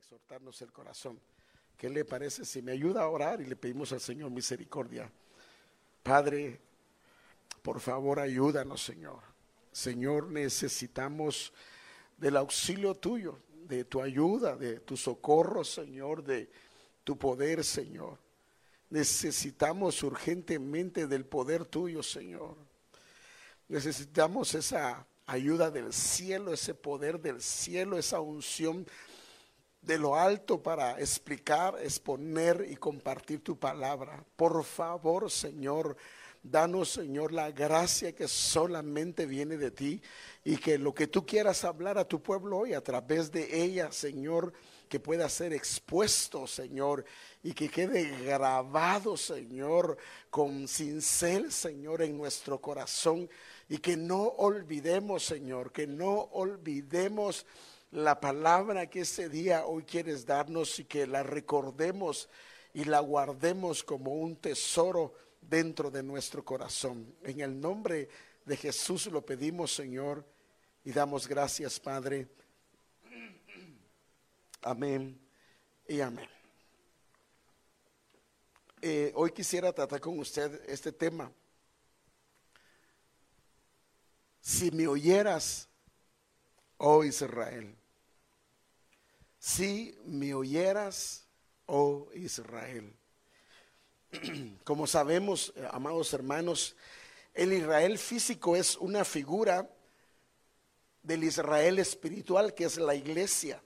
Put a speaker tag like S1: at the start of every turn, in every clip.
S1: exhortarnos el corazón. ¿Qué le parece si me ayuda a orar y le pedimos al Señor misericordia? Padre, por favor ayúdanos, Señor. Señor, necesitamos del auxilio tuyo, de tu ayuda, de tu socorro, Señor, de tu poder, Señor. Necesitamos urgentemente del poder tuyo, Señor. Necesitamos esa ayuda del cielo, ese poder del cielo, esa unción de lo alto para explicar, exponer y compartir tu palabra. Por favor, Señor, danos, Señor, la gracia que solamente viene de ti y que lo que tú quieras hablar a tu pueblo hoy a través de ella, Señor, que pueda ser expuesto, Señor, y que quede grabado, Señor, con cincel, Señor, en nuestro corazón y que no olvidemos, Señor, que no olvidemos la palabra que ese día hoy quieres darnos y que la recordemos y la guardemos como un tesoro dentro de nuestro corazón. En el nombre de Jesús lo pedimos, Señor, y damos gracias, Padre. Amén y amén. Eh, hoy quisiera tratar con usted este tema. Si me oyeras, oh Israel, si me oyeras, oh Israel. Como sabemos, eh, amados hermanos, el Israel físico es una figura del Israel espiritual que es la iglesia.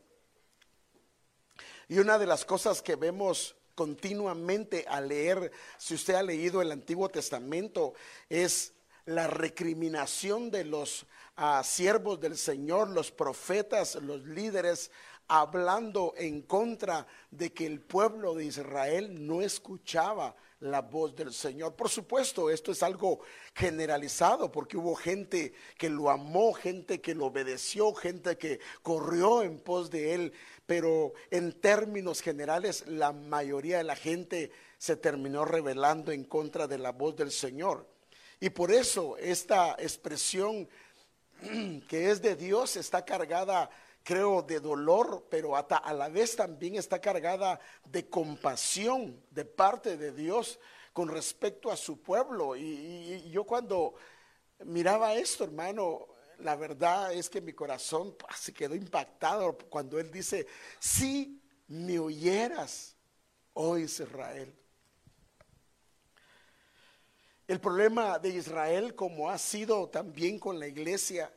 S1: Y una de las cosas que vemos continuamente al leer, si usted ha leído el Antiguo Testamento, es la recriminación de los ah, siervos del Señor, los profetas, los líderes, hablando en contra de que el pueblo de Israel no escuchaba la voz del Señor. Por supuesto, esto es algo generalizado porque hubo gente que lo amó, gente que lo obedeció, gente que corrió en pos de él, pero en términos generales la mayoría de la gente se terminó rebelando en contra de la voz del Señor. Y por eso esta expresión que es de Dios está cargada creo, de dolor, pero hasta a la vez también está cargada de compasión de parte de Dios con respecto a su pueblo. Y, yo cuando miraba esto, hermano, la verdad es que mi corazón pues, se quedó impactado cuando él dice, si me oyeras, oh Israel. El problema de Israel, como ha sido también con la iglesia,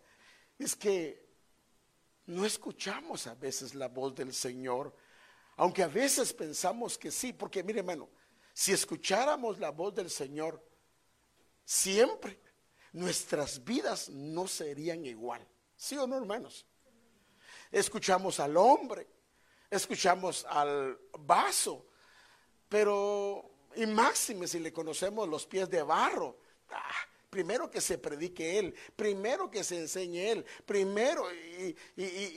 S1: es que no escuchamos a veces la voz del Señor, aunque a veces pensamos que sí, porque mire hermano, si escucháramos la voz del Señor siempre, nuestras vidas no serían igual. ¿Sí o no, hermanos? Escuchamos al hombre, escuchamos al vaso, pero y máxime si le conocemos los pies de barro. Ah, Primero que se predique Él, primero que se enseñe Él, primero y,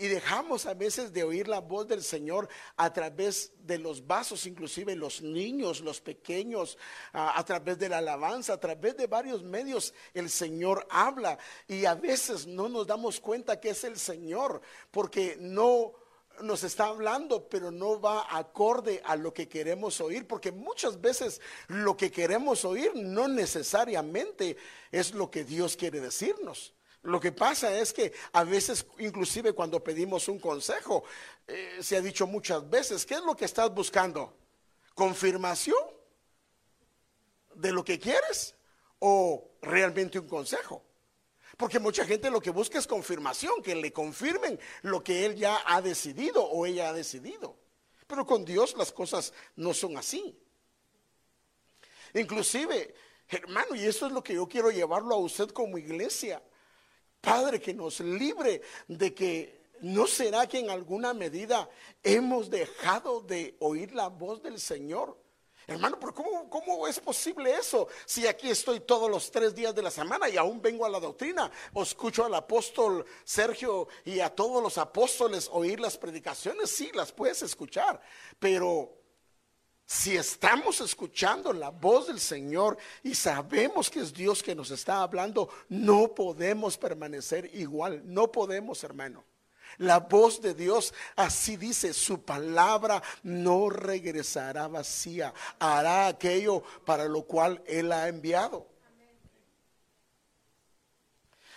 S1: dejamos a veces de oír la voz del Señor a través de los vasos, inclusive los niños, los pequeños, a, a través de la alabanza, a través de varios medios el Señor habla. Y a veces no nos damos cuenta que es el Señor porque no nos está hablando, pero no va acorde a lo que queremos oír, porque muchas veces lo que queremos oír no necesariamente es lo que Dios quiere decirnos. Lo que pasa es que a veces, inclusive cuando pedimos un consejo, eh, se ha dicho muchas veces, ¿qué es lo que estás buscando? ¿Confirmación de lo que quieres o realmente un consejo? Porque mucha gente lo que busca es confirmación, que le confirmen lo que él ya ha decidido o ella ha decidido. Pero con Dios las cosas no son así. Inclusive, hermano, y eso es lo que yo quiero llevarlo a usted como iglesia. Padre, que nos libre de que no será que en alguna medida hemos dejado de oír la voz del Señor. Hermano, pero cómo, es posible eso? Si aquí estoy todos los tres días de la semana y aún vengo a la doctrina, o escucho al apóstol Sergio y a todos los apóstoles oír las predicaciones, sí, las puedes escuchar, pero si estamos escuchando la voz del Señor y sabemos que es Dios que nos está hablando, no podemos permanecer igual, no podemos, hermano. La voz de Dios, así dice, su palabra no regresará vacía, hará aquello para lo cual Él ha enviado.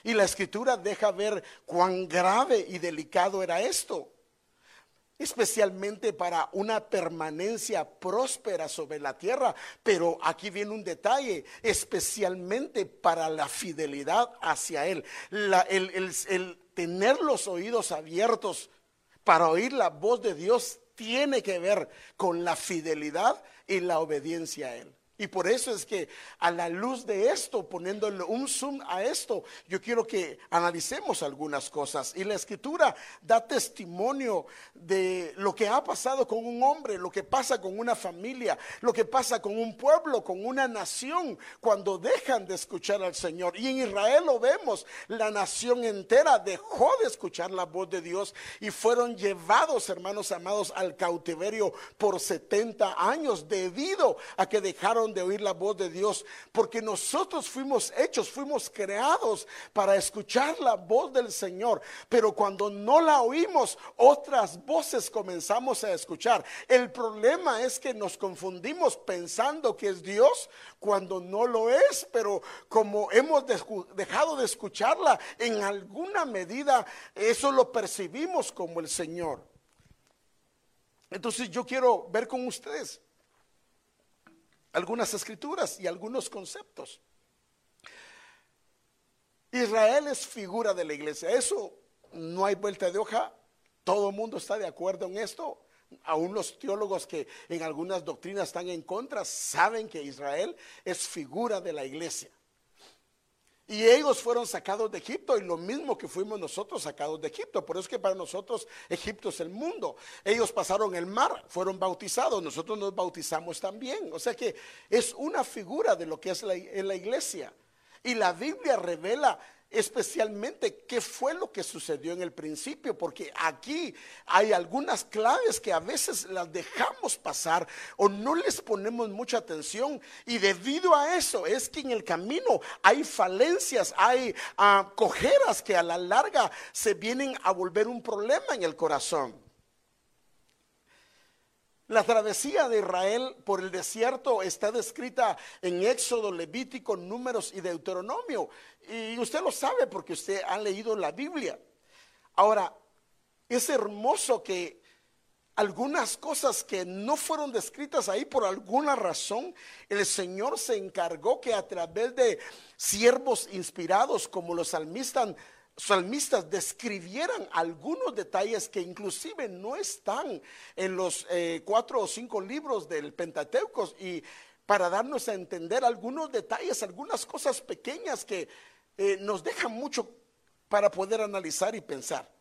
S1: Y la escritura deja ver cuán grave y delicado era esto especialmente para una permanencia próspera sobre la tierra. Pero aquí viene un detalle, especialmente para la fidelidad hacia Él. el, tener los oídos abiertos para oír la voz de Dios tiene que ver con la fidelidad y la obediencia a Él. Y por eso es que a la luz de esto, poniéndole un zoom a esto, yo quiero que analicemos algunas cosas. Y la escritura da testimonio de lo que ha pasado con un hombre, lo que pasa con una familia, lo que pasa con un pueblo, con una nación, cuando dejan de escuchar al Señor. Y en Israel lo vemos, la nación entera dejó de escuchar la voz de Dios y fueron llevados, hermanos amados, al cautiverio por 70 años debido a que dejaron de oír la voz de Dios, porque nosotros fuimos hechos, fuimos creados para escuchar la voz del Señor, pero cuando no la oímos, otras voces comenzamos a escuchar. El problema es que nos confundimos pensando que es Dios cuando no lo es, pero como hemos dejado de escucharla, en alguna medida eso lo percibimos como el Señor. Entonces yo quiero ver con ustedes algunas escrituras y algunos conceptos. Israel es figura de la iglesia. Eso no hay vuelta de hoja. Todo el mundo está de acuerdo en esto. Aún los teólogos que en algunas doctrinas están en contra saben que Israel es figura de la iglesia. Y ellos fueron sacados de Egipto y lo mismo que fuimos nosotros sacados de Egipto. Por eso es que para nosotros Egipto es el mundo. Ellos pasaron el mar, fueron bautizados, nosotros nos bautizamos también. O sea que es una figura de lo que es la, la iglesia. Y la Biblia revela especialmente qué fue lo que sucedió en el principio, porque aquí hay algunas claves que a veces las dejamos pasar o no les ponemos mucha atención y debido a eso es que en el camino hay falencias, hay ah, cojeras que a la larga se vienen a volver un problema en el corazón. La travesía de Israel por el desierto está descrita en Éxodo, Levítico, Números y Deuteronomio. Y usted lo sabe porque usted ha leído la Biblia. Ahora, es hermoso que algunas cosas que no fueron descritas ahí por alguna razón, el Señor se encargó que a través de siervos inspirados como los salmistas salmistas describieran algunos detalles que inclusive no están en los eh, cuatro o cinco libros del Pentateuco y para darnos a entender algunos detalles, algunas cosas pequeñas que eh, nos dejan mucho para poder analizar y pensar.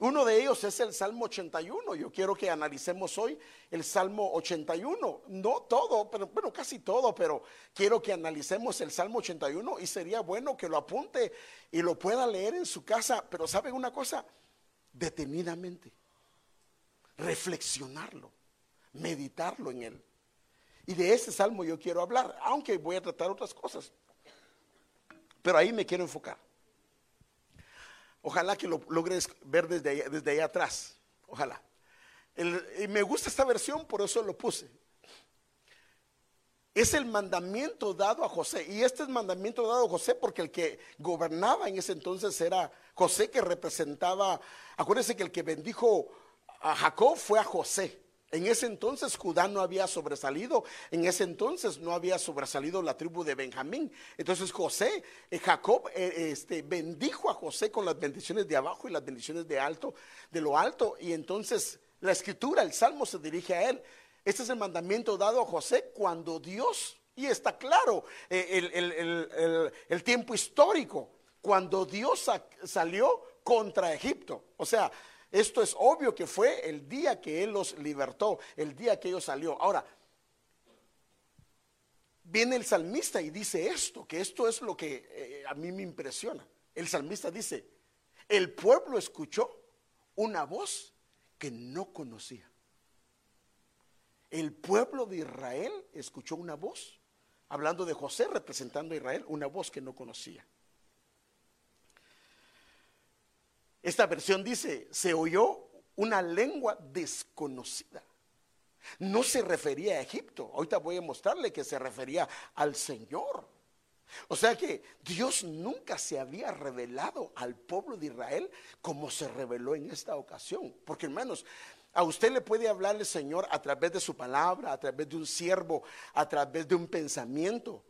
S1: Uno de ellos es el Salmo 81. Yo quiero que analicemos hoy el Salmo 81. No todo, pero bueno, casi todo, pero quiero que analicemos el Salmo 81 y sería bueno que lo apunte y lo pueda leer en su casa. Pero ¿saben una cosa? Detenidamente. Reflexionarlo, meditarlo en él. Y de ese salmo yo quiero hablar, aunque voy a tratar otras cosas. Pero ahí me quiero enfocar. Ojalá que lo logres ver desde ahí atrás. Ojalá. y me gusta esta versión, por eso lo puse. Es el mandamiento dado a José. Y este es mandamiento dado a José porque el que gobernaba en ese entonces era José que representaba, acuérdense que el que bendijo a Jacob fue a José. En ese entonces Judá no había sobresalido, en ese entonces no había sobresalido la tribu de Benjamín. Entonces José, eh, Jacob, eh, este, bendijo a José con las bendiciones de abajo y las bendiciones de alto, de lo alto. Y entonces la escritura, el salmo se dirige a él. Este es el mandamiento dado a José cuando Dios, y está claro eh, el, tiempo histórico, cuando Dios salió contra Egipto. O sea, esto es obvio que fue el día que Él los libertó, el día que ellos salió. Ahora, viene el salmista y dice esto, que esto es lo que eh, a mí me impresiona. El salmista dice, el pueblo escuchó una voz que no conocía. El pueblo de Israel escuchó una voz, hablando de José representando a Israel, una voz que no conocía. Esta versión dice, se oyó una lengua desconocida. No se refería a Egipto. Ahorita voy a mostrarle que se refería al Señor. O sea que Dios nunca se había revelado al pueblo de Israel como se reveló en esta ocasión. Porque hermanos, a usted le puede hablar el Señor a través de su palabra, a través de un siervo, a través de un pensamiento.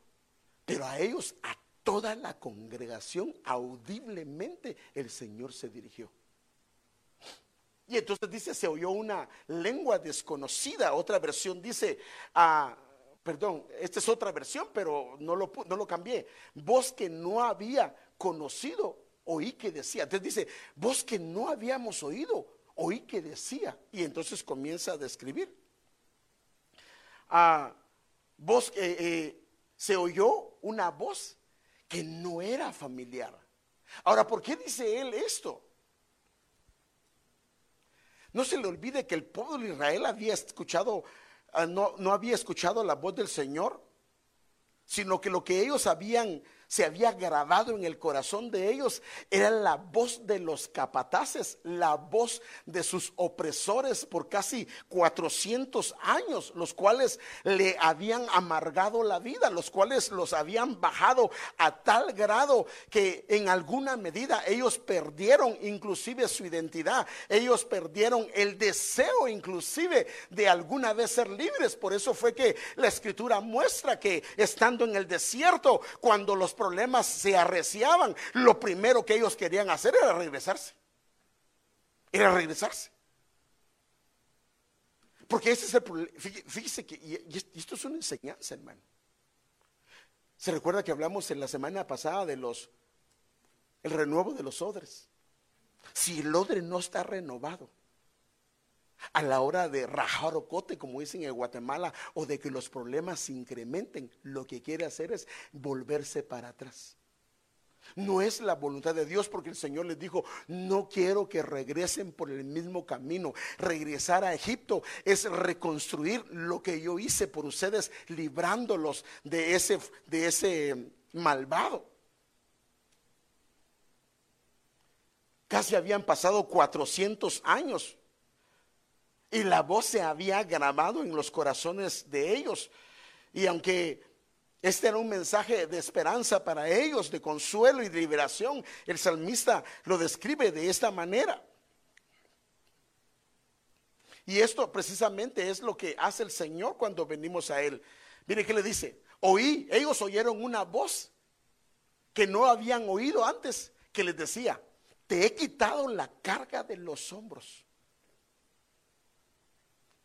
S1: Pero a ellos, a toda la congregación, audiblemente el Señor se dirigió. Y entonces dice, se oyó una lengua desconocida. Otra versión dice, ah, perdón, esta es otra versión, pero no lo, no lo cambié. Voz que no había conocido, oí que decía. Entonces dice, voz que no habíamos oído, oí que decía. Y entonces comienza a describir. Ah, voz que eh, se oyó una voz que no era familiar. Ahora, ¿por qué dice él esto? No se le olvide que el pueblo de Israel había escuchado, ah, no, no había escuchado la voz del Señor, sino que lo que ellos habían se había grabado en el corazón de ellos era la voz de los capataces, la voz de sus opresores por casi 400 años, los cuales le habían amargado la vida, los cuales los habían bajado a tal grado que en alguna medida ellos perdieron inclusive su identidad, ellos perdieron el deseo inclusive de alguna vez ser libres. Por eso fue que la escritura muestra que estando en el desierto, cuando los problemas se arreciaban, lo primero que ellos querían hacer era regresarse. Era regresarse. Porque ese es el problema. Fíjese que esto es una enseñanza, hermano. Se recuerda que hablamos en la semana pasada de los el renuevo de los odres. Si el odre no está renovado, a la hora de rajar cote como dicen en Guatemala, o de que los problemas se incrementen, lo que quiere hacer es volverse para atrás. No es la voluntad de Dios porque el Señor les dijo, no quiero que regresen por el mismo camino. Regresar a Egipto es reconstruir lo que yo hice por ustedes, librándolos de ese, de ese malvado. Casi habían pasado 400 años y la voz se había grabado en los corazones de ellos. Y aunque este era un mensaje de esperanza para ellos, de consuelo y de liberación, el salmista lo describe de esta manera. Y esto precisamente es lo que hace el Señor cuando venimos a Él. Mire que le dice, oí, ellos oyeron una voz que no habían oído antes, que les decía, te he quitado la carga de los hombros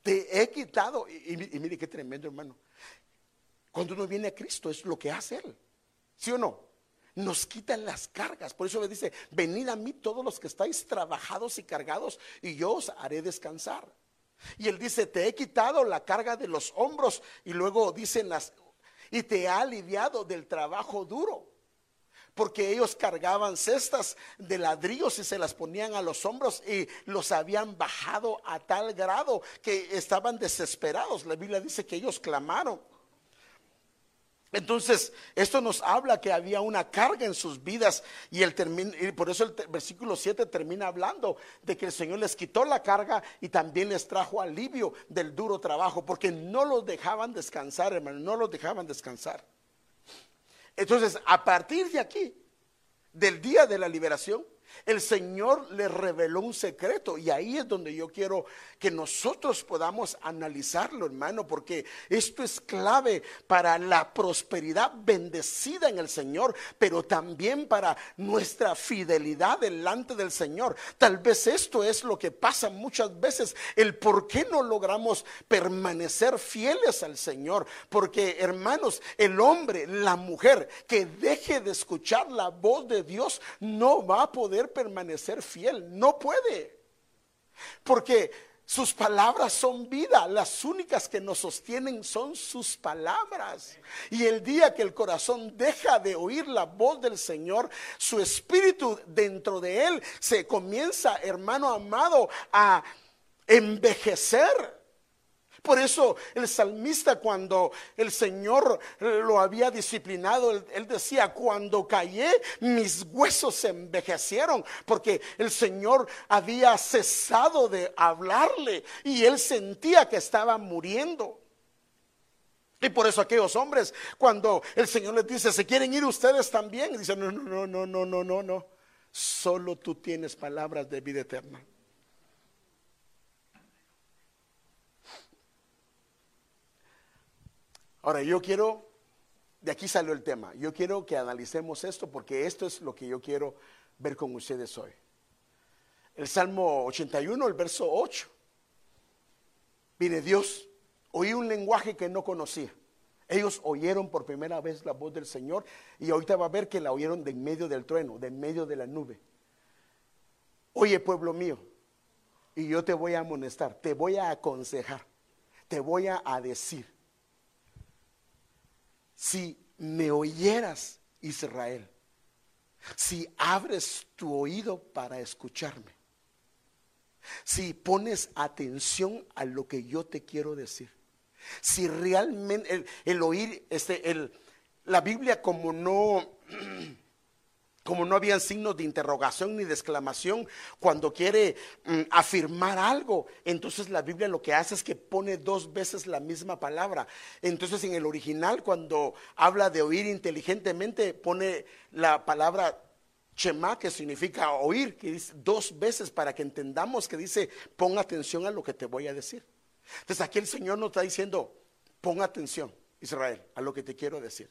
S1: te he quitado. Y, mire qué tremendo, hermano. Cuando uno viene a Cristo es lo que hace Él. ¿Sí o no? Nos quitan las cargas. Por eso le dice, venid a mí todos los que estáis trabajados y cargados y yo os haré descansar. Y Él dice, te he quitado la carga de los hombros. Y luego dicen las, y te ha aliviado del trabajo duro porque ellos cargaban cestas de ladrillos y se las ponían a los hombros y los habían bajado a tal grado que estaban desesperados. La Biblia dice que ellos clamaron. Entonces, esto nos habla que había una carga en sus vidas y, el y por eso el versículo 7 termina hablando de que el Señor les quitó la carga y también les trajo alivio del duro trabajo, porque no los dejaban descansar, hermano, no los dejaban descansar. Entonces, a partir de aquí, del día de la liberación, el Señor le reveló un secreto y ahí es donde yo quiero que nosotros podamos analizarlo, hermano, porque esto es clave para la prosperidad bendecida en el Señor, pero también para nuestra fidelidad delante del Señor. Tal vez esto es lo que pasa muchas veces, el por qué no logramos permanecer fieles al Señor, porque hermanos, el hombre, la mujer que deje de escuchar la voz de Dios no va a poder permanecer fiel, no puede. Porque sus palabras son vida, las únicas que nos sostienen son sus palabras. Y el día que el corazón deja de oír la voz del Señor, su espíritu dentro de él se comienza, hermano amado, a envejecer. Por eso el salmista cuando el Señor lo había disciplinado, él, decía, cuando callé, mis huesos se envejecieron, porque el Señor había cesado de hablarle y él sentía que estaba muriendo. Y por eso aquellos hombres, cuando el Señor les dice, ¿se quieren ir ustedes también? Dicen, no, no, no, no, no, no, no. Solo tú tienes palabras de vida eterna. Ahora, yo quiero, de aquí salió el tema, yo quiero que analicemos esto porque esto es lo que yo quiero ver con ustedes hoy. El Salmo 81, el verso 8. Mire, Dios, oí un lenguaje que no conocía. Ellos oyeron por primera vez la voz del Señor y ahorita va a ver que la oyeron de en medio del trueno, de en medio de la nube. Oye, pueblo mío, y yo te voy a amonestar, te voy a aconsejar, te voy a decir si me oyeras, Israel, si abres tu oído para escucharme, si pones atención a lo que yo te quiero decir, si realmente el, oír, este, el, la Biblia como no como no habían signos de interrogación ni de exclamación cuando quiere mm, afirmar algo, entonces la Biblia lo que hace es que pone dos veces la misma palabra. Entonces en el original cuando habla de oír inteligentemente pone la palabra Shema, que significa oír, que dice dos veces para que entendamos que dice, pon atención a lo que te voy a decir. Entonces aquí el Señor nos está diciendo, pon atención, Israel, a lo que te quiero decir.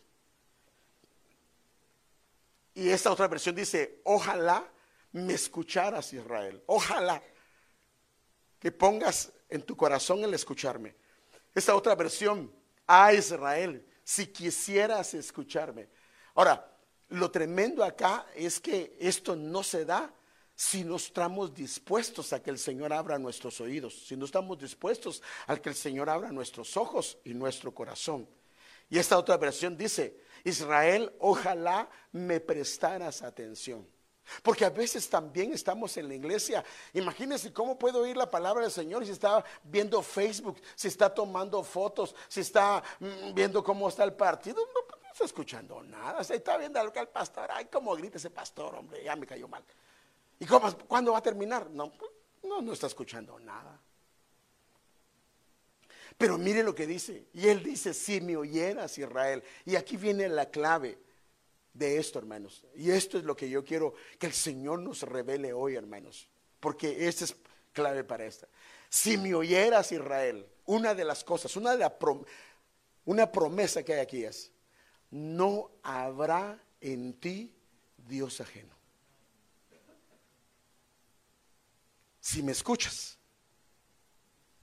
S1: Y esta otra versión dice, ojalá me escucharas Israel, ojalá que pongas en tu corazón el escucharme. Esta otra versión, a Israel, si quisieras escucharme. Ahora, lo tremendo acá es que esto no se da si no estamos dispuestos a que el Señor abra nuestros oídos, si no estamos dispuestos a que el Señor abra nuestros ojos y nuestro corazón. Y esta otra versión dice, Israel, ojalá me prestaras atención. Porque a veces también estamos en la iglesia. Imagínense cómo puedo oír la palabra del Señor si está viendo Facebook, si está tomando fotos, si está mm, viendo cómo está el partido. No, está escuchando nada. Se está viendo al pastor. Ay, cómo grita ese pastor, hombre, ya me cayó mal. ¿Y cuándo va a terminar? No, no, no está escuchando nada. Pero mire lo que dice. Y él dice, si me oyeras Israel. Y aquí viene la clave de esto, hermanos. Y esto es lo que yo quiero que el Señor nos revele hoy, hermanos. Porque esta es clave para esta. Si me oyeras Israel, una de las cosas, una, de la una promesa que hay aquí es, no habrá en ti Dios ajeno. Si me escuchas,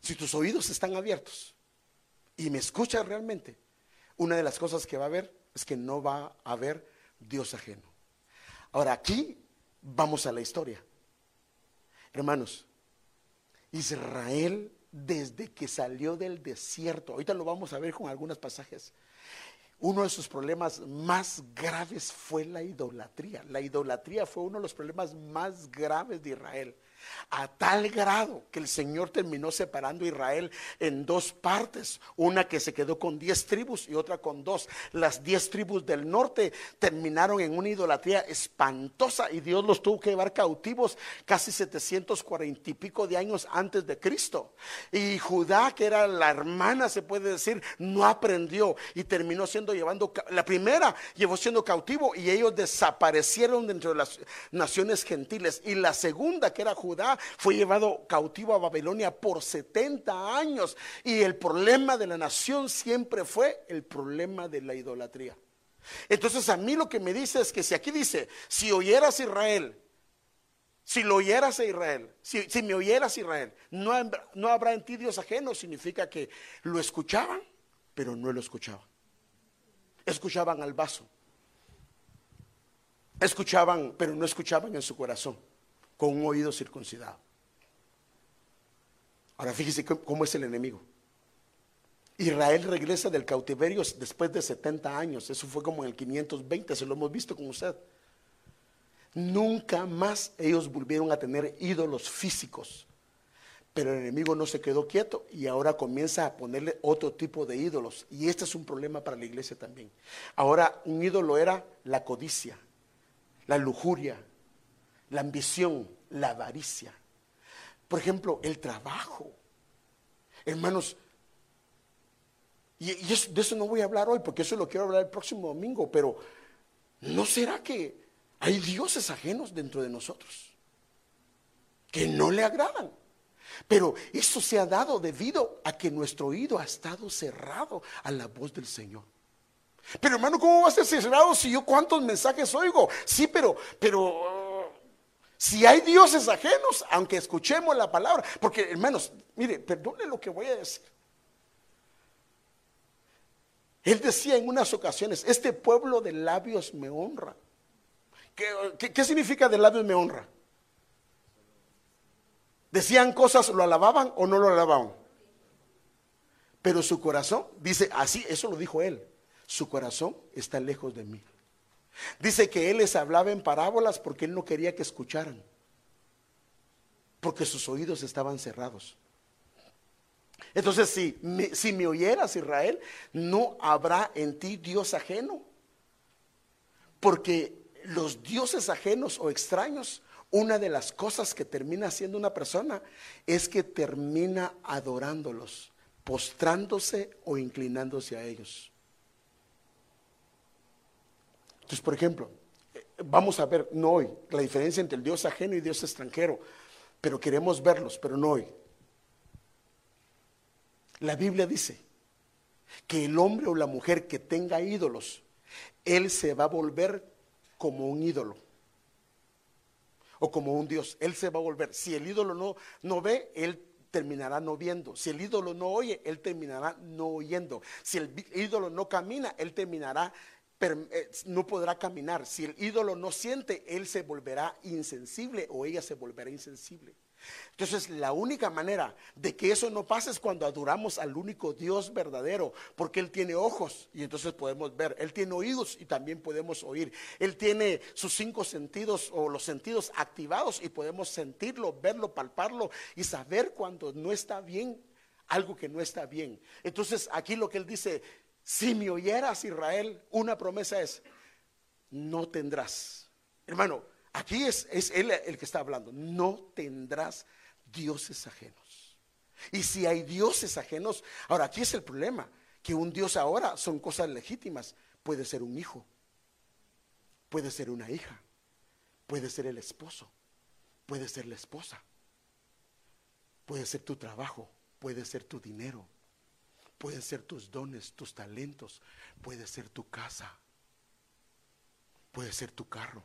S1: si tus oídos están abiertos y me escuchas realmente, una de las cosas que va a haber es que no va a haber Dios ajeno. Ahora aquí vamos a la historia. Hermanos, Israel desde que salió del desierto, ahorita lo vamos a ver con algunos pasajes, uno de sus problemas más graves fue la idolatría. La idolatría fue uno de los problemas más graves de Israel a tal grado que el Señor terminó separando a Israel en dos partes, una que se quedó con diez tribus y otra con dos. Las diez tribus del norte terminaron en una idolatría espantosa y Dios los tuvo que llevar cautivos casi 740 y pico de años antes de Cristo. Y Judá, que era la hermana, se puede decir, no aprendió y terminó siendo llevando, la primera llevó siendo cautivo y ellos desaparecieron dentro de las naciones gentiles. Y la segunda, que era Judá, fue llevado cautivo a Babilonia por 70 años. Y el problema de la nación siempre fue el problema de la idolatría. Entonces a mí lo que me dice es que si aquí dice, si oyeras Israel, si lo oyeras a Israel, si, me oyeras Israel, no, no habrá en ti Dios ajeno, significa que lo escuchaban, pero no lo escuchaban. Escuchaban al vaso. Escuchaban, pero no escuchaban en su corazón con un oído circuncidado. Ahora fíjese cómo es el enemigo. Israel regresa del cautiverio después de 70 años. Eso fue como en el 520, se lo hemos visto con usted. Nunca más ellos volvieron a tener ídolos físicos. Pero el enemigo no se quedó quieto y ahora comienza a ponerle otro tipo de ídolos. Y este es un problema para la iglesia también. Ahora un ídolo era la codicia, la lujuria, la ambición, la avaricia. Por ejemplo, el trabajo. Hermanos, y, de eso no voy a hablar hoy porque eso lo quiero hablar el próximo domingo, pero ¿no será que hay dioses ajenos dentro de nosotros que no le agradan? Pero eso se ha dado debido a que nuestro oído ha estado cerrado a la voz del Señor. Pero hermano, ¿cómo va a ser cerrado si yo cuántos mensajes oigo? Sí, pero, pero, si hay dioses ajenos, aunque escuchemos la palabra, porque hermanos, mire, perdone lo que voy a decir. Él decía en unas ocasiones, este pueblo de labios me honra. ¿Qué, significa de labios me honra? Decían cosas, lo alababan o no lo alababan. Pero su corazón, dice así, eso lo dijo él, su corazón está lejos de mí. Dice que él les hablaba en parábolas porque él no quería que escucharan, porque sus oídos estaban cerrados. Entonces, si me, si me oyeras, Israel, no habrá en ti Dios ajeno. Porque los dioses ajenos o extraños, una de las cosas que termina haciendo una persona es que termina adorándolos, postrándose o inclinándose a ellos. Entonces, por ejemplo, vamos a ver, no hoy, la diferencia entre el Dios ajeno y Dios extranjero, pero queremos verlos, pero no hoy. La Biblia dice que el hombre o la mujer que tenga ídolos, él se va a volver como un ídolo o como un Dios. Él se va a volver. Si el ídolo no, no ve, él terminará no viendo. Si el ídolo no oye, él terminará no oyendo. Si el ídolo no camina, él terminará, eh, no podrá caminar. Si el ídolo no siente, él se volverá insensible o ella se volverá insensible. Entonces, la única manera de que eso no pase es cuando adoramos al único Dios verdadero, porque Él tiene ojos y entonces podemos ver, Él tiene oídos y también podemos oír, Él tiene sus cinco sentidos o los sentidos activados y podemos sentirlo, verlo, palparlo y saber cuando no está bien, algo que no está bien. Entonces, aquí lo que Él dice, si me oyeras Israel, una promesa es, no tendrás. Hermano, Aquí es, él el que está hablando. No tendrás dioses ajenos. Y si hay dioses ajenos, ahora aquí es el problema, que un dios ahora son cosas legítimas. Puede ser un hijo, puede ser una hija, puede ser el esposo, puede ser la esposa, puede ser tu trabajo, puede ser tu dinero, puede ser tus dones, tus talentos, puede ser tu casa, puede ser tu carro.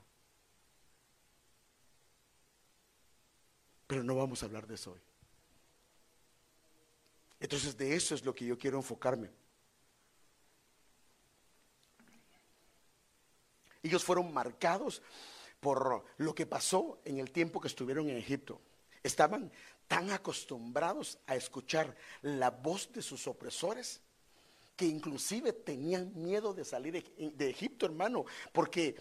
S1: Pero no vamos a hablar de eso hoy. Entonces de eso es lo que yo quiero enfocarme. Ellos fueron marcados por lo que pasó en el tiempo que estuvieron en Egipto. Estaban tan acostumbrados a escuchar la voz de sus opresores que inclusive tenían miedo de salir de Egipto, hermano, porque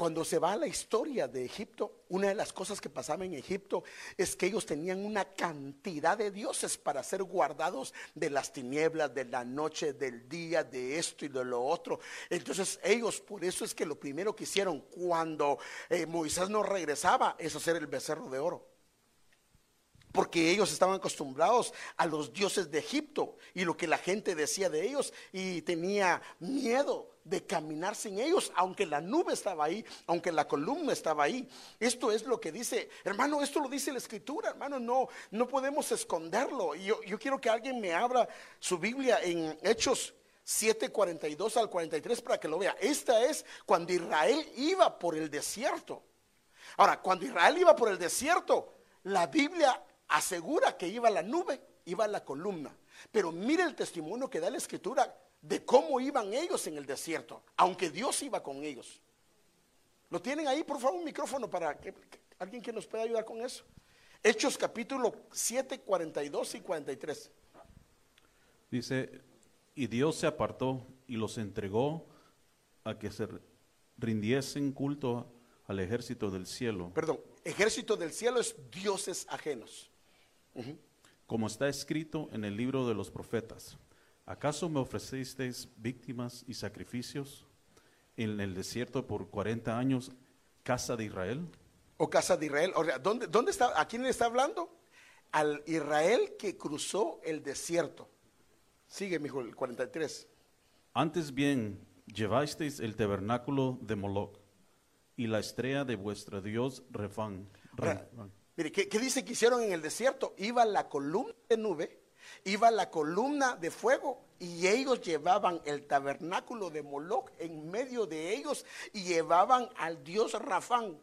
S1: cuando se va a la historia de Egipto, una de las cosas que pasaba en Egipto es que ellos tenían una cantidad de dioses para ser guardados de las tinieblas, de la noche, del día, de esto y de lo otro. Entonces ellos, por eso es que lo primero que hicieron cuando eh, Moisés no regresaba es hacer el becerro de oro porque ellos estaban acostumbrados a los dioses de Egipto y lo que la gente decía de ellos y tenía miedo de caminar sin ellos, aunque la nube estaba ahí, aunque la columna estaba ahí. Esto es lo que dice, hermano, esto lo dice la escritura, hermano, no, no podemos esconderlo. Yo, yo quiero que alguien me abra su Biblia en Hechos 7:42 al 43 para que lo vea. Esta es cuando Israel iba por el desierto. Ahora, cuando Israel iba por el desierto, la Biblia asegura que iba la nube, iba la columna. Pero mire el testimonio que da la escritura de cómo iban ellos en el desierto, aunque Dios iba con ellos. ¿Lo tienen ahí, por favor, un micrófono para que, alguien que nos pueda ayudar con eso? Hechos capítulo 7, 42 y 43.
S2: Dice, y Dios se apartó y los entregó a que se rindiesen culto al ejército del cielo.
S1: Perdón, ejército del cielo es dioses ajenos.
S2: Como está escrito en el libro de los profetas, ¿acaso me ofrecisteis víctimas y sacrificios en el desierto por 40 años, casa de Israel?
S1: O casa de Israel. O sea, ¿dónde, ¿Dónde está? ¿A quién le está hablando? Al Israel que cruzó el desierto. Sigue, mijo, el 43.
S2: Antes bien, llevasteis el tabernáculo de Moloch y la estrella de vuestro Dios Refán.
S1: Ahora, mire, ¿qué, qué dice que hicieron en el desierto? Iba la columna de nube, iba la columna de fuego y ellos llevaban el tabernáculo de Moloch en medio de ellos y llevaban al Dios Rafán.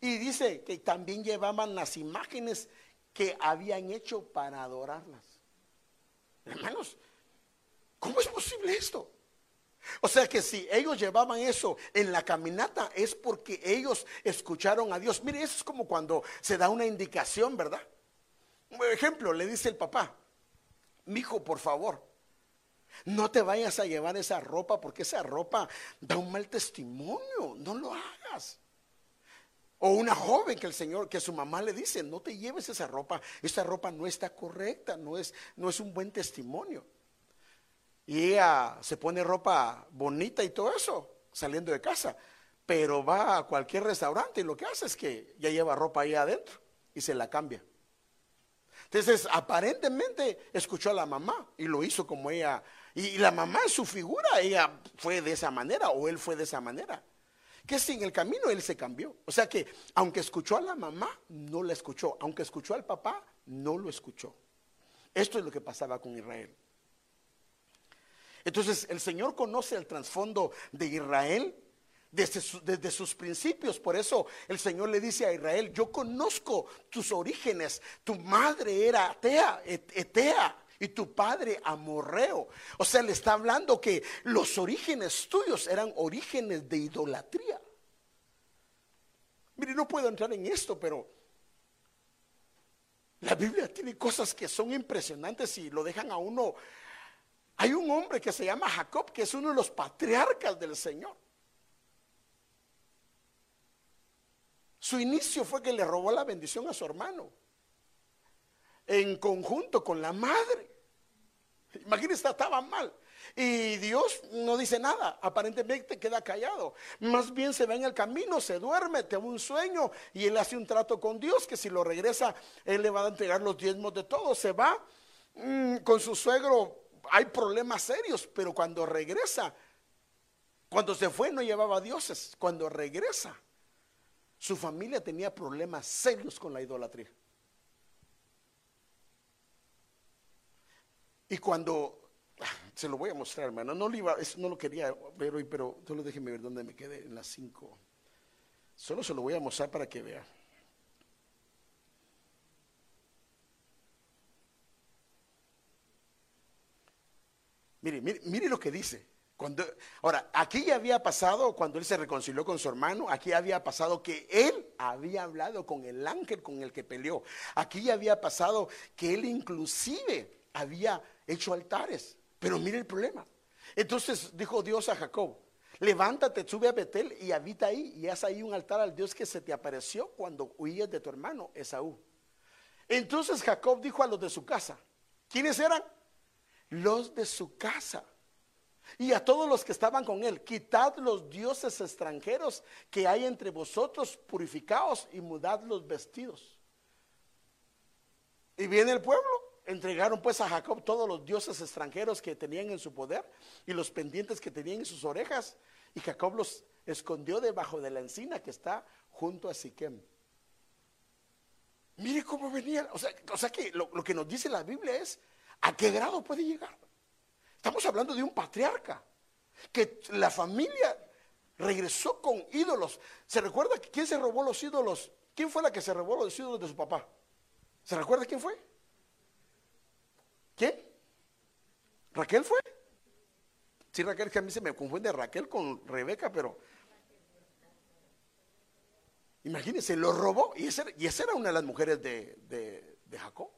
S1: Y dice que también llevaban las imágenes que habían hecho para adorarlas. Hermanos, ¿cómo es posible esto? O sea que si ellos llevaban eso en la caminata es porque ellos escucharon a Dios. Mire, eso es como cuando se da una indicación, ¿verdad? Por ejemplo, le dice el papá, mi hijo, por favor, no te vayas a llevar esa ropa porque esa ropa da un mal testimonio, no lo hagas. O una joven que el Señor, que su mamá le dice, no te lleves esa ropa, esa ropa no está correcta, no es, no es un buen testimonio. Y ella se pone ropa bonita y todo eso, saliendo de casa, pero va a cualquier restaurante y lo que hace es que ya lleva ropa ahí adentro y se la cambia. Entonces, aparentemente escuchó a la mamá y lo hizo como ella. Y la mamá en su figura, ella fue de esa manera o él fue de esa manera que sin el camino él se cambió. O sea que aunque escuchó a la mamá, no la escuchó. Aunque escuchó al papá, no lo escuchó. Esto es lo que pasaba con Israel. Entonces el Señor conoce el trasfondo de Israel desde, sus principios. Por eso el Señor le dice a Israel, yo conozco tus orígenes. Tu madre era atea, etea, y tu padre amorreo. O sea, le está hablando que los orígenes tuyos eran orígenes de idolatría. Mire, no puedo entrar en esto, pero la Biblia tiene cosas que son impresionantes y lo dejan a uno. Hay un hombre que se llama Jacob, que es uno de los patriarcas del Señor. Su inicio fue que le robó la bendición a su hermano, en conjunto con la madre. Imagínense, estaba mal. Y Dios no dice nada, aparentemente queda callado. Más bien se va en el camino, se duerme, tiene un sueño y él hace un trato con Dios que si lo regresa, él le va a entregar los diezmos de todo. Se va mm, con su suegro, hay problemas serios, pero cuando regresa, cuando se fue no llevaba dioses, cuando regresa, su familia tenía problemas serios con la idolatría. Y cuando, se lo voy a mostrar, hermano, no lo, iba, no lo quería ver hoy, pero solo déjeme ver dónde me quedé, en las 5. Solo se lo voy a mostrar para que vea. Mire, mire, mire lo que dice. Cuando, ahora, aquí ya había pasado cuando él se reconcilió con su hermano, aquí había pasado que él había hablado con el ángel con el que peleó. Aquí ya había pasado que él inclusive había hecho altares. Pero mire el problema. Entonces dijo Dios a Jacob, levántate, sube a Betel y habita ahí y haz ahí un altar al Dios que se te apareció cuando huías de tu hermano Esaú. Entonces Jacob dijo a los de su casa, ¿quiénes eran? Los de su casa. Y a todos los que estaban con él, quitad los dioses extranjeros que hay entre vosotros, purificaos y mudad los vestidos. Y viene el pueblo Entregaron pues a Jacob todos los dioses extranjeros que tenían en su poder y los pendientes que tenían en sus orejas. Y Jacob los escondió debajo de la encina que está junto a Siquem. Mire cómo venía. O sea, que lo que nos dice la Biblia es a qué grado puede llegar. Estamos hablando de un patriarca. Que la familia regresó con ídolos. ¿Se recuerda quién se robó los ídolos? ¿Quién fue la que se robó los ídolos de su papá? ¿Se recuerda quién fue? ¿Quién? ¿Raquel fue? Sí, Raquel, que a mí se me confunde Raquel con Rebeca, pero imagínense, lo robó y esa, era una de las mujeres de, de Jacob.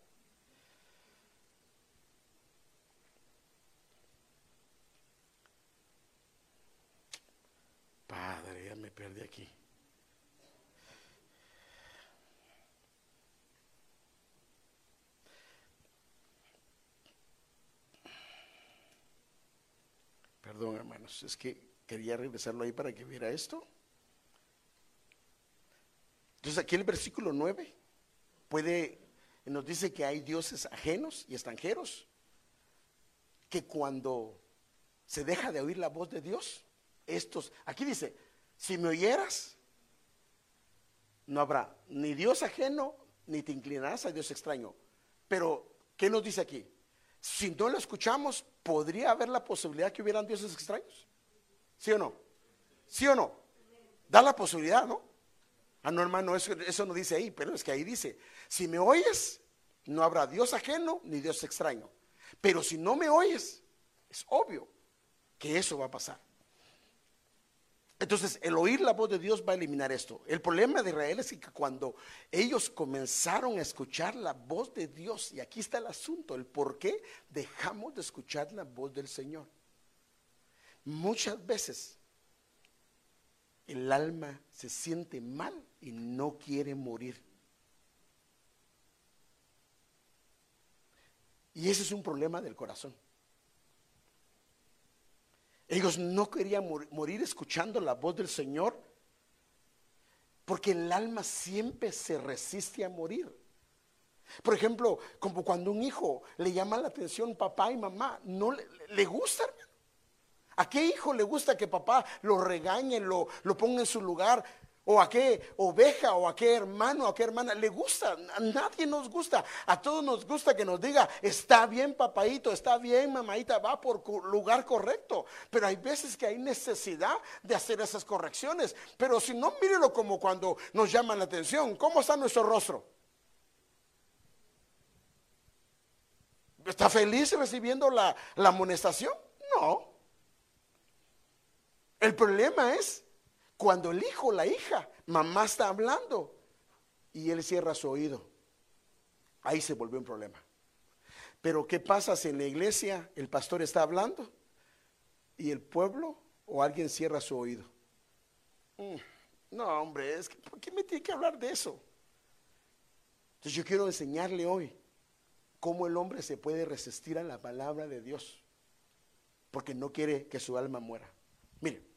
S1: Padre, ya me perdí aquí. Perdón, hermanos, es que quería regresarlo ahí para que viera esto. Entonces aquí el versículo 9 puede, nos dice que hay dioses ajenos y extranjeros, que cuando se deja de oír la voz de Dios, estos, aquí dice, si me oyeras, no habrá ni Dios ajeno, ni te inclinarás a Dios extraño. Pero, ¿qué nos dice aquí? Si no lo escuchamos, ¿podría haber la posibilidad que hubieran dioses extraños? ¿Sí o no? ¿Sí o no? Da la posibilidad, ¿no? Ah, no, hermano, eso, eso no dice ahí, pero es que ahí dice, si me oyes, no habrá Dios ajeno ni Dios extraño. Pero si no me oyes, es obvio que eso va a pasar. Entonces, el oír la voz de Dios va a eliminar esto. El problema de Israel es que cuando ellos comenzaron a escuchar la voz de Dios, y aquí está el asunto, el por qué dejamos de escuchar la voz del Señor. Muchas veces el alma se siente mal y no quiere morir. Y ese es un problema del corazón. Ellos no querían morir escuchando la voz del Señor porque el alma siempre se resiste a morir. Por ejemplo, como cuando un hijo le llama la atención papá y mamá, no le, le gusta. ¿A qué hijo le gusta que papá lo regañe, lo, lo ponga en su lugar? O a qué oveja o a qué hermano o a qué hermana le gusta. A nadie nos gusta. A todos nos gusta que nos diga, está bien papaito, está bien mamadita, va por lugar correcto. Pero hay veces que hay necesidad de hacer esas correcciones. Pero si no, mírelo como cuando nos llaman la atención. ¿Cómo está nuestro rostro? ¿Está feliz recibiendo la, la amonestación? No. El problema es cuando el hijo, la hija, mamá está hablando y él cierra su oído, ahí se volvió un problema. Pero ¿qué pasa si en la iglesia el pastor está hablando y el pueblo o alguien cierra su oído? Mm, no, hombre, es que, ¿por qué me tiene que hablar de eso? Entonces yo quiero enseñarle hoy cómo el hombre se puede resistir a la palabra de Dios, porque no quiere que su alma muera. Mire,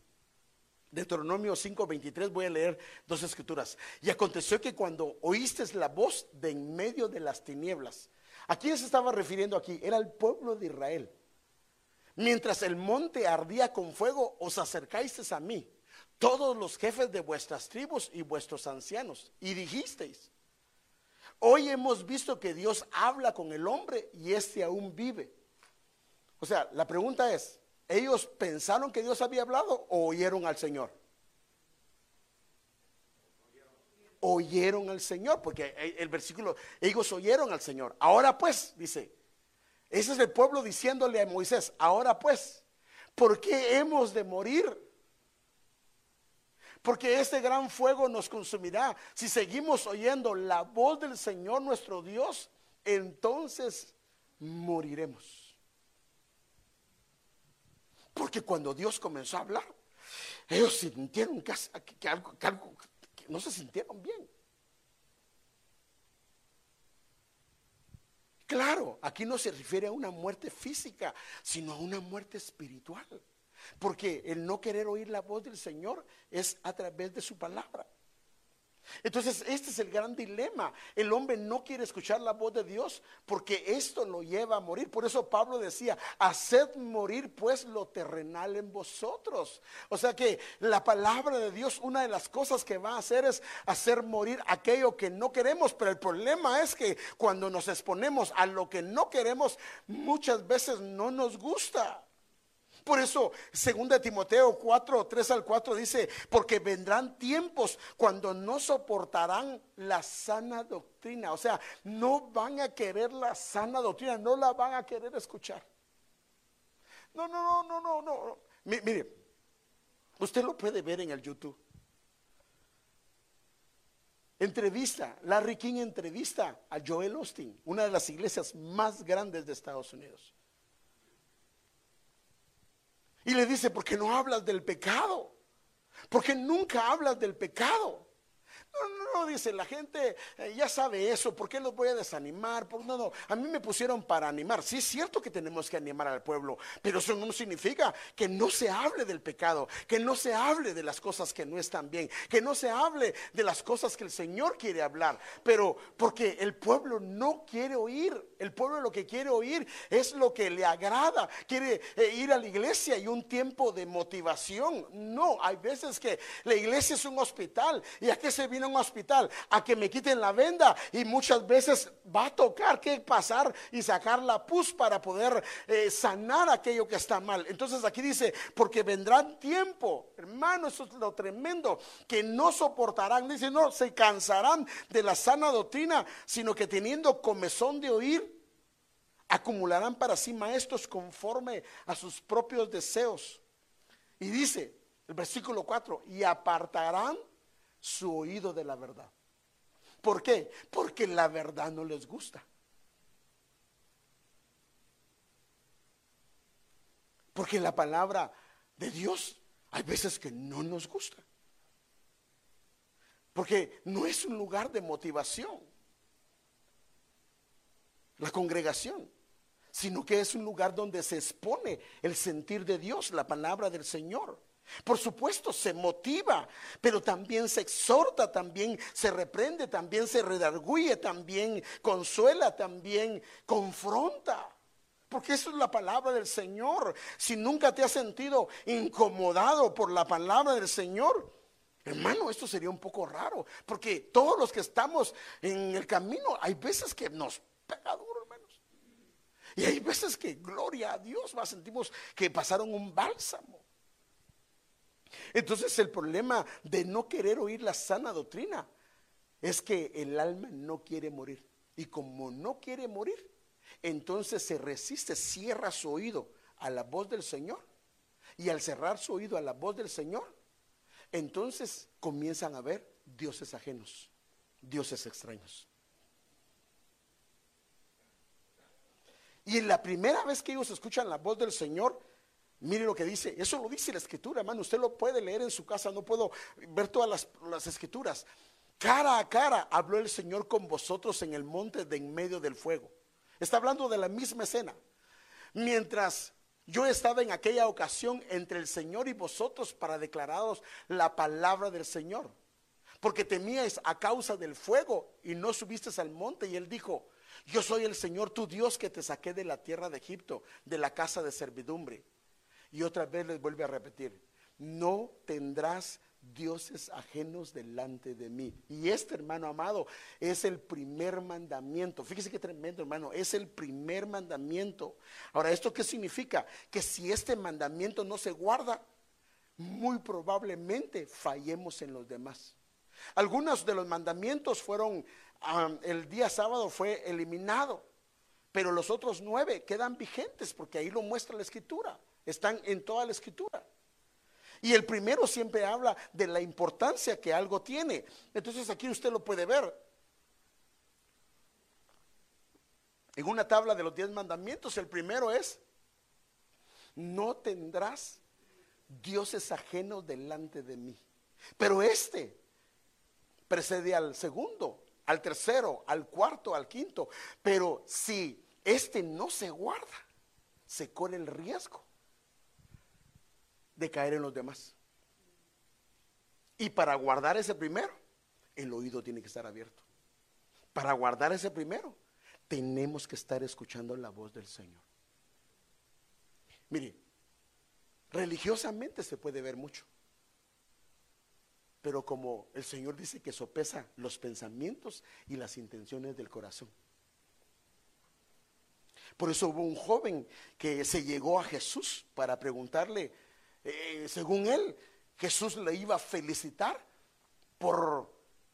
S1: Deuteronomio 5:23 voy a leer dos escrituras. Y aconteció que cuando oíste la voz de en medio de las tinieblas, ¿a quién se estaba refiriendo aquí? Era el pueblo de Israel. Mientras el monte ardía con fuego, os acercasteis a mí, todos los jefes de vuestras tribus y vuestros ancianos, y dijisteis, hoy hemos visto que Dios habla con el hombre y éste aún vive. O sea, la pregunta es, ¿Ellos pensaron que Dios había hablado o oyeron al Señor? Oyeron al Señor, porque el versículo, ellos oyeron al Señor. Ahora pues, dice, ese es el pueblo diciéndole a Moisés, ahora pues, ¿por qué hemos de morir? Porque este gran fuego nos consumirá. Si seguimos oyendo la voz del Señor nuestro Dios, entonces moriremos. Porque cuando Dios comenzó a hablar, ellos sintieron que, algo, que no se sintieron bien. Claro, aquí no se refiere a una muerte física, sino a una muerte espiritual. Porque el no querer oír la voz del Señor es a través de su palabra. Entonces, este es el gran dilema. El hombre no quiere escuchar la voz de Dios porque esto lo lleva a morir. Por eso Pablo decía, haced morir pues lo terrenal en vosotros. O sea que la palabra de Dios, una de las cosas que va a hacer es hacer morir aquello que no queremos. Pero el problema es que cuando nos exponemos a lo que no queremos, muchas veces no nos gusta. Por eso, 2 Timoteo 4, 3 al 4 dice, porque vendrán tiempos cuando no soportarán la sana doctrina. O sea, no van a querer la sana doctrina, no la van a querer escuchar. No, no, no, no, no, no. Mire, usted lo puede ver en el YouTube. Entrevista, Larry King entrevista a Joel Austin, una de las iglesias más grandes de Estados Unidos. Y le dice, ¿por qué no hablas del pecado? Porque nunca hablas del pecado. No, no, dice, la gente eh, ya sabe eso, ¿por qué los voy a desanimar? Por, no, no, a mí me pusieron para animar. Sí es cierto que tenemos que animar al pueblo, pero eso no significa que no se hable del pecado, que no se hable de las cosas que no están bien, que no se hable de las cosas que el Señor quiere hablar, pero porque el pueblo no quiere oír, el pueblo lo que quiere oír es lo que le agrada, quiere eh, ir a la iglesia y un tiempo de motivación. No, hay veces que la iglesia es un hospital y a qué se viene un hospital a que me quiten la venda y muchas veces va a tocar que pasar y sacar la pus para poder eh, sanar aquello que está mal. Entonces aquí dice, porque vendrán tiempo, hermano, eso es lo tremendo, que no soportarán, dice, no, se cansarán de la sana doctrina, sino que teniendo comezón de oír, acumularán para sí maestros conforme a sus propios deseos. Y dice el versículo 4, y apartarán su oído de la verdad. ¿Por qué? Porque la verdad no les gusta. Porque la palabra de Dios hay veces que no nos gusta. Porque no es un lugar de motivación. La congregación sino que es un lugar donde se expone el sentir de Dios, la palabra del Señor. Por supuesto, se motiva, pero también se exhorta, también se reprende, también se redarguye, también consuela, también confronta. Porque eso es la palabra del Señor. Si nunca te has sentido incomodado por la palabra del Señor, hermano, esto sería un poco raro. Porque todos los que estamos en el camino, hay veces que nos pega duro, hermanos. Y hay veces que, gloria a Dios, sentimos que pasaron un bálsamo. Entonces el problema de no querer oír la sana doctrina es que el alma no quiere morir. Y como no quiere morir, entonces se resiste, cierra su oído a la voz del Señor. Y al cerrar su oído a la voz del Señor, entonces comienzan a ver dioses ajenos, dioses extraños. Y la primera vez que ellos escuchan la voz del Señor, Mire lo que dice, eso lo dice la escritura, hermano. Usted lo puede leer en su casa, no puedo ver todas las, escrituras. Cara a cara habló el Señor con vosotros en el monte de en medio del fuego. Está hablando de la misma escena. Mientras yo estaba en aquella ocasión entre el Señor y vosotros para declararos la palabra del Señor. Porque temíais a causa del fuego y no subisteis al monte. Y él dijo, yo soy el Señor tu Dios que te saqué de la tierra de Egipto, de la casa de servidumbre. Y otra vez les vuelve a repetir, no tendrás dioses ajenos delante de mí. Y este hermano amado es el primer mandamiento. Fíjese qué tremendo hermano, es el primer mandamiento. Ahora, ¿esto qué significa? Que si este mandamiento no se guarda, muy probablemente fallemos en los demás. Algunos de los mandamientos fueron, el día sábado fue eliminado, pero los otros nueve quedan vigentes porque ahí lo muestra la escritura. Están en toda la escritura. Y el primero siempre habla de la importancia que algo tiene. Entonces aquí usted lo puede ver. En una tabla de los diez mandamientos, el primero es, no tendrás dioses ajenos delante de mí. Pero este precede al segundo, al tercero, al cuarto, al quinto. Pero si este no se guarda, se corre el riesgo de caer en los demás. Y para guardar ese primero, el oído tiene que estar abierto. Para guardar ese primero, tenemos que estar escuchando la voz del Señor. Mire, religiosamente se puede ver mucho. Pero como el Señor dice que sopesa los pensamientos y las intenciones del corazón. Por eso hubo un joven que se llegó a Jesús para preguntarle, eh, según él, Jesús le iba a felicitar por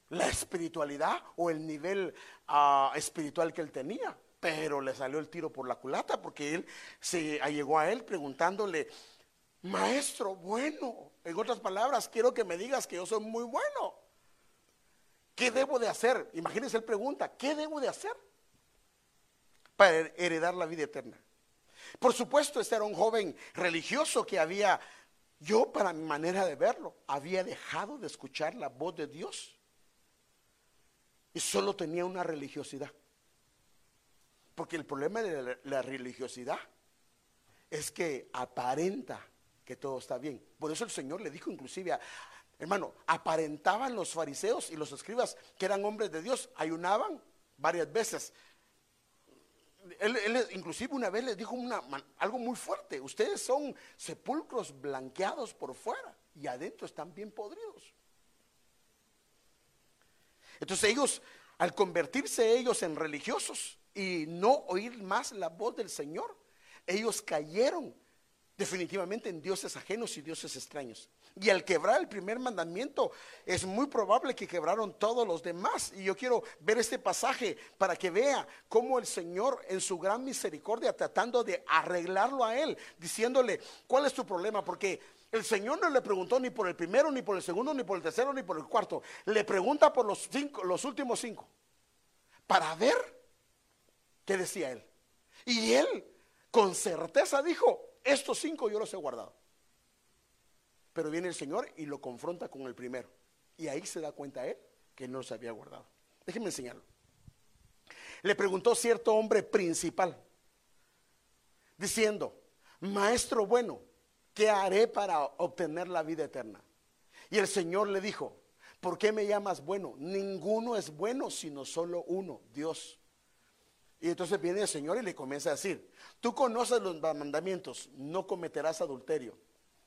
S1: la espiritualidad o el nivel ah, espiritual que él tenía. Pero le salió el tiro por la culata porque él se llegó a él preguntándole, maestro, bueno, en otras palabras, quiero que me digas que yo soy muy bueno. ¿Qué debo de hacer? Imagínense, él pregunta, ¿qué debo de hacer para heredar la vida eterna? Por supuesto, este era un joven religioso que había yo, para mi manera de verlo, había dejado de escuchar la voz de Dios y solo tenía una religiosidad. Porque el problema de la, religiosidad es que aparenta que todo está bien. Por eso el Señor le dijo inclusive a, hermano, aparentaban los fariseos y los escribas que eran hombres de Dios, ayunaban varias veces. Él, él inclusive una vez les dijo una, algo muy fuerte, ustedes son sepulcros blanqueados por fuera y adentro están bien podridos. Entonces ellos, al convertirse ellos en religiosos y no oír más la voz del Señor, ellos cayeron definitivamente en dioses ajenos y dioses extraños. Y al quebrar el primer mandamiento, es muy probable que quebraron todos los demás. Y yo quiero ver este pasaje para que vea cómo el Señor en su gran misericordia, tratando de arreglarlo a él, diciéndole, ¿cuál es tu problema? Porque el Señor no le preguntó ni por el primero, ni por el segundo, ni por el tercero, ni por el cuarto. Le pregunta por los, cinco, los últimos cinco, para ver qué decía él. Y él con certeza dijo, estos cinco yo los he guardado. Pero viene el Señor y lo confronta con el primero. Y ahí se da cuenta él que no los había guardado. Déjenme enseñarlo. Le preguntó cierto hombre principal, diciendo, Maestro bueno, ¿qué haré para obtener la vida eterna? Y el Señor le dijo, ¿por qué me llamas bueno? Ninguno es bueno sino solo uno, Dios. Y entonces viene el Señor y le comienza a decir, tú conoces los mandamientos, no cometerás adulterio,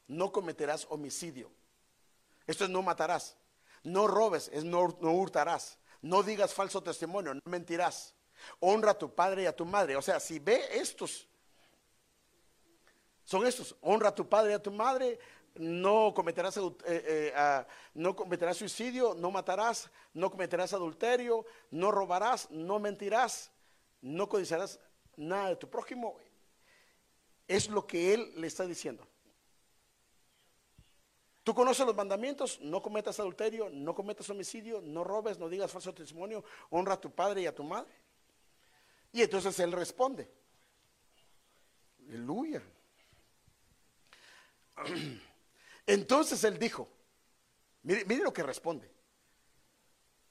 S1: no cometerás homicidio. Esto es no matarás, no robes, es no, no hurtarás, no digas falso testimonio, no mentirás, honra a tu padre y a tu madre. O sea, si ve estos, son estos, honra a tu padre y a tu madre, no cometerás, eh, eh, no cometerás suicidio, no matarás, no cometerás adulterio, no robarás, no mentirás, no codiciarás nada de tu prójimo. Es lo que él le está diciendo. Tú conoces los mandamientos, no cometas adulterio, no cometas homicidio, no robes, no digas falso testimonio, honra a tu padre y a tu madre. Y entonces él responde. Aleluya. Entonces él dijo, mire, mire lo que responde.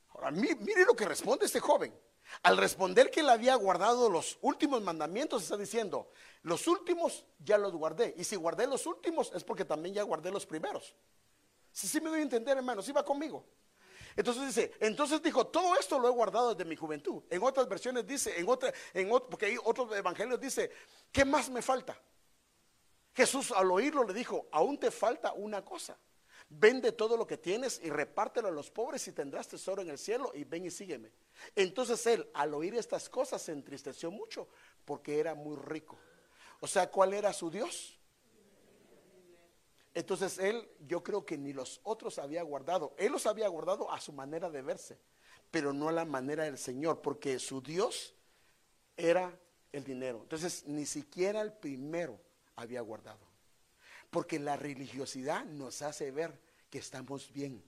S1: Ahora, mire lo que responde este joven. Al responder que él había guardado los últimos mandamientos, está diciendo, los últimos ya los guardé. Y si guardé los últimos es porque también ya guardé los primeros. Si sí, me doy a entender, hermanos, va conmigo. Entonces dice, entonces dijo, todo esto lo he guardado desde mi juventud. En otras versiones dice, en otra, en porque hay otros evangelios dice, ¿qué más me falta? Jesús al oírlo le dijo, aún te falta una cosa. Vende todo lo que tienes y repártelo a los pobres y tendrás tesoro en el cielo y ven y sígueme. Entonces él, al oír estas cosas, se entristeció mucho porque era muy rico. O sea, ¿cuál era su Dios? Entonces él, yo creo que ni los otros había guardado. Él los había guardado a su manera de verse, pero no a la manera del Señor, porque su Dios era el dinero. Entonces, ni siquiera el primero había guardado. Porque la religiosidad nos hace ver que estamos bien.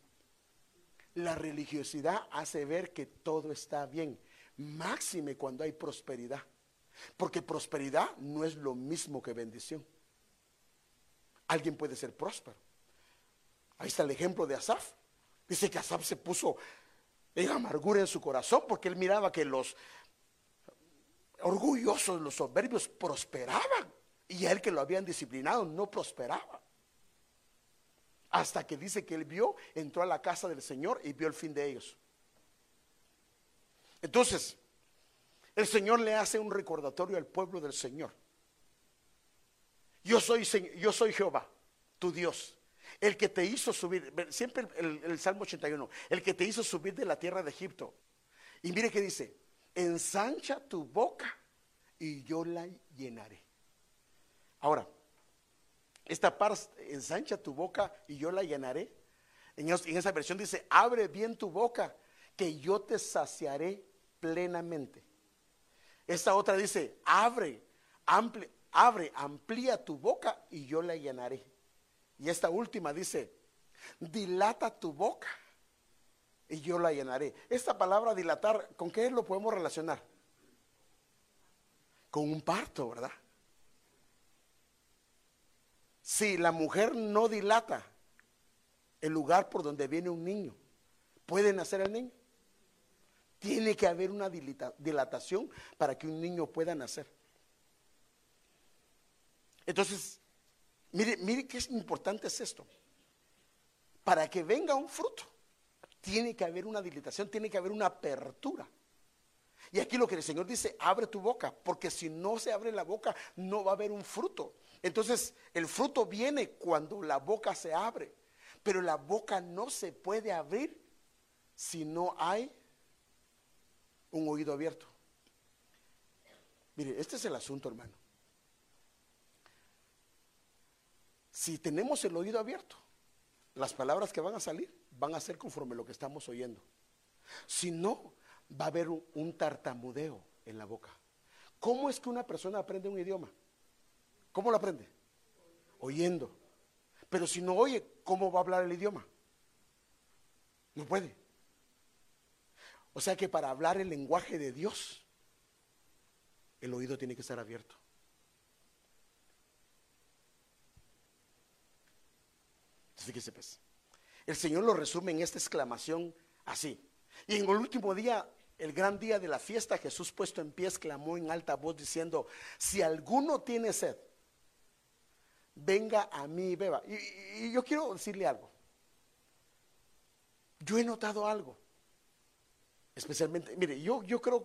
S1: La religiosidad hace ver que todo está bien. Máxime cuando hay prosperidad. Porque prosperidad no es lo mismo que bendición. Alguien puede ser próspero. Ahí está el ejemplo de Asaf. Dice que Asaf se puso en amargura en su corazón porque él miraba que los orgullosos, los soberbios prosperaban. Y él que lo habían disciplinado no prosperaba. Hasta que dice que él vio, entró a la casa del Señor y vio el fin de ellos. Entonces, el Señor le hace un recordatorio al pueblo del Señor. Yo soy, yo soy Jehová, tu Dios, el que te hizo subir, siempre el, el, Salmo 81, el que te hizo subir de la tierra de Egipto. Y mire que dice, ensancha tu boca y yo la llenaré. Ahora, esta parte, ensancha tu boca y yo la llenaré. En, esa versión dice, abre bien tu boca, que yo te saciaré plenamente. Esta otra dice, abre, abre, amplía tu boca y yo la llenaré. Y esta última dice, dilata tu boca y yo la llenaré. Esta palabra dilatar, ¿con qué lo podemos relacionar? Con un parto, ¿verdad? Si la mujer no dilata el lugar por donde viene un niño, ¿puede nacer el niño? Tiene que haber una dilatación para que un niño pueda nacer. Entonces, mire, mire qué importante es esto. Para que venga un fruto, tiene que haber una dilatación, tiene que haber una apertura. Y aquí lo que el Señor dice, abre tu boca, porque si no se abre la boca, no va a haber un fruto. Entonces, el fruto viene cuando la boca se abre, pero la boca no se puede abrir si no hay un oído abierto. Mire, este es el asunto, hermano. Si tenemos el oído abierto, las palabras que van a salir van a ser conforme lo que estamos oyendo. Si no, va a haber un, tartamudeo en la boca. ¿Cómo es que una persona aprende un idioma? ¿Cómo lo aprende? Oyendo. Pero si no oye, ¿cómo va a hablar el idioma? No puede. O sea que para hablar el lenguaje de Dios, el oído tiene que estar abierto. Fíjese pues. El Señor lo resume en esta exclamación así. Y en el último día, el gran día de la fiesta, Jesús puesto en pie exclamó en alta voz diciendo, si alguno tiene sed, venga a mí y beba. Y, yo quiero decirle algo. Yo he notado algo. Especialmente, mire, yo, yo creo